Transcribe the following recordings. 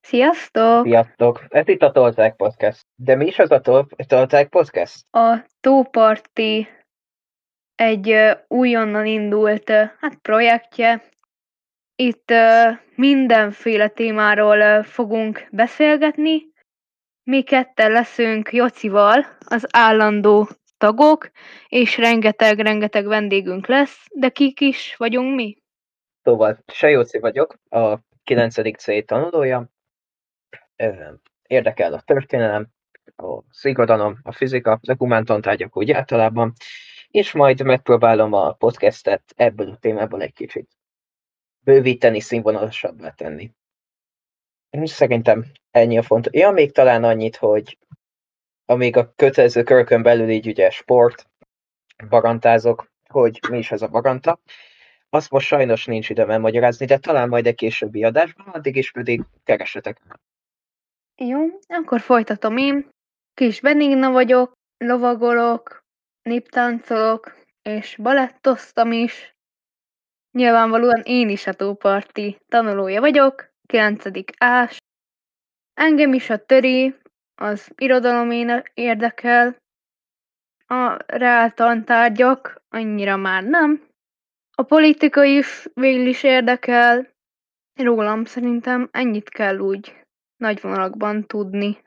Sziasztok! Sziasztok! Ez itt a Tolták Podcast. De mi is az a Tol- Tolták Podcast? A Tóparti egy ö, újonnan indult hát projektje. Itt mindenféle témáról fogunk beszélgetni. Mi ketten leszünk Jocival, az állandó tagok, és rengeteg-rengeteg vendégünk lesz, de kik is vagyunk mi? Szóval Sejóci vagyok, a 9. C tanulója. Érdekel a történelem, a szigodalom, a fizika, a dokumentumtárgyak úgy általában, és majd megpróbálom a podcastet ebből a témából egy kicsit bővíteni, színvonalasabbá tenni. Szerintem ennyi a fontos. Ja, még talán annyit, hogy amíg a kötelező körökön belül így ugye sport, barantázok, hogy mi is ez a baranta, azt most sajnos nincs időm magyarázni, de talán majd egy későbbi adásban, addig is pedig keresetek. Jó, akkor folytatom én. Kis Benigna vagyok, lovagolok, néptáncolok, és balettoztam is. Nyilvánvalóan én is a tóparti tanulója vagyok, 9. ás. Engem is a töri, az irodalom érdekel, a reál tantárgyak annyira már nem. A politika is végül is érdekel, rólam szerintem ennyit kell úgy nagy vonalakban tudni.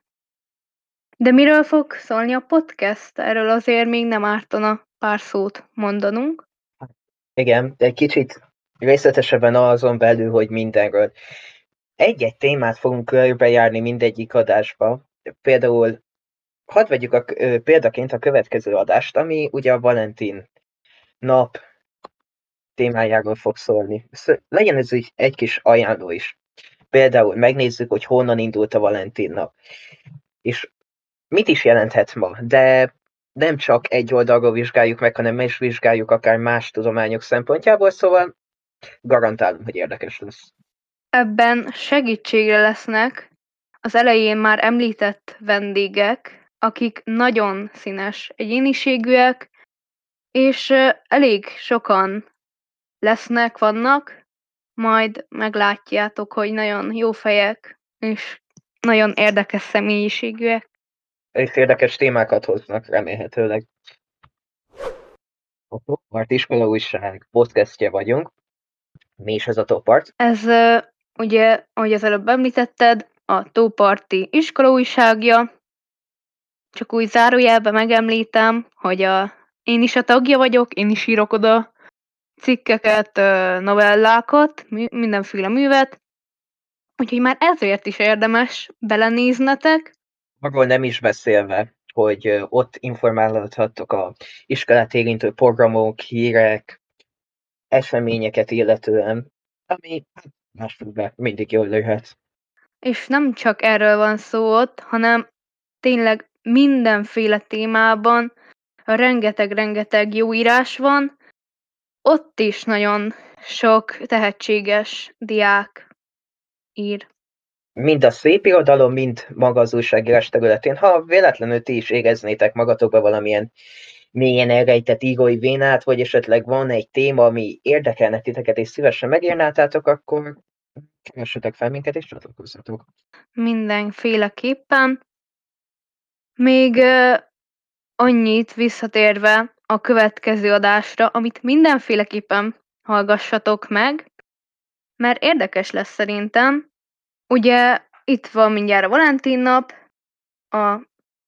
De miről fog szólni a podcast? Erről azért még nem ártana pár szót mondanunk. Igen, de egy kicsit részletesebben azon belül, hogy mindenről. Egy-egy témát fogunk körbejárni mindegyik adásba. Például, hadd vegyük a, példaként a következő adást, ami ugye a Valentin nap témájáról fog szólni. Sz- Legyen ez egy kis ajánló is. Például megnézzük, hogy honnan indult a Valentin. És mit is jelenthet ma, de nem csak egy oldalról vizsgáljuk meg, hanem is vizsgáljuk akár más tudományok szempontjából, szóval garantálom, hogy érdekes lesz. Ebben segítségre lesznek az elején már említett vendégek, akik nagyon színes egyéniségűek, és elég sokan lesznek, vannak, majd meglátjátok, hogy nagyon jó fejek, és nagyon érdekes személyiségűek. És érdekes témákat hoznak, remélhetőleg. A Topart Iskola Újság podcastje vagyunk. Mi is ez a Topart? Ez ugye, ahogy az előbb említetted, a Tóparti iskola újságja. Csak úgy zárójelben megemlítem, hogy a, én is a tagja vagyok, én is írok oda cikkeket, novellákat, mindenféle művet. Úgyhogy már ezért is érdemes belenéznetek. Arról nem is beszélve, hogy ott informálhattok a iskolát érintő programok, hírek, eseményeket illetően, ami hát, másfélbe mindig jól jöhet. És nem csak erről van szó ott, hanem tényleg mindenféle témában rengeteg-rengeteg jó írás van. Ott is nagyon sok tehetséges diák ír. mind a szép irodalom, mind maga az újságírás területén. Ha véletlenül ti is éreznétek magatokba valamilyen mélyen elrejtett írói vénát, vagy esetleg van egy téma, ami érdekelne titeket, és szívesen megírnátátok, akkor keressetek fel minket, és csatlakozzatok. mindenféleképpen. Még ö, annyit visszatérve a következő adásra, amit mindenféleképpen hallgassatok meg, mert érdekes lesz szerintem. Ugye itt van mindjárt a Valentin nap, a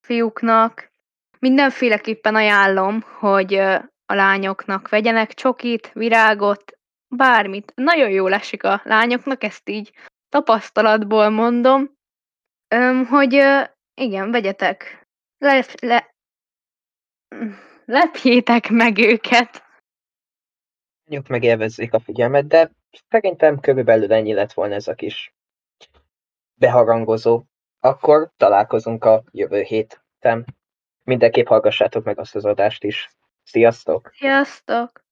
fiúknak. Mindenféleképpen ajánlom, hogy a lányoknak vegyenek csokit, virágot, bármit. Nagyon jól esik a lányoknak, ezt így tapasztalatból mondom, hogy igen, vegyetek, le, le, lepjétek meg őket. Mondjuk megélvezzék a figyelmet, de szerintem körülbelül ennyi lett volna ez a kis beharangozó. Akkor találkozunk a jövő héten. Mindenképp hallgassátok meg azt az adást is. Sziasztok! Sziasztok!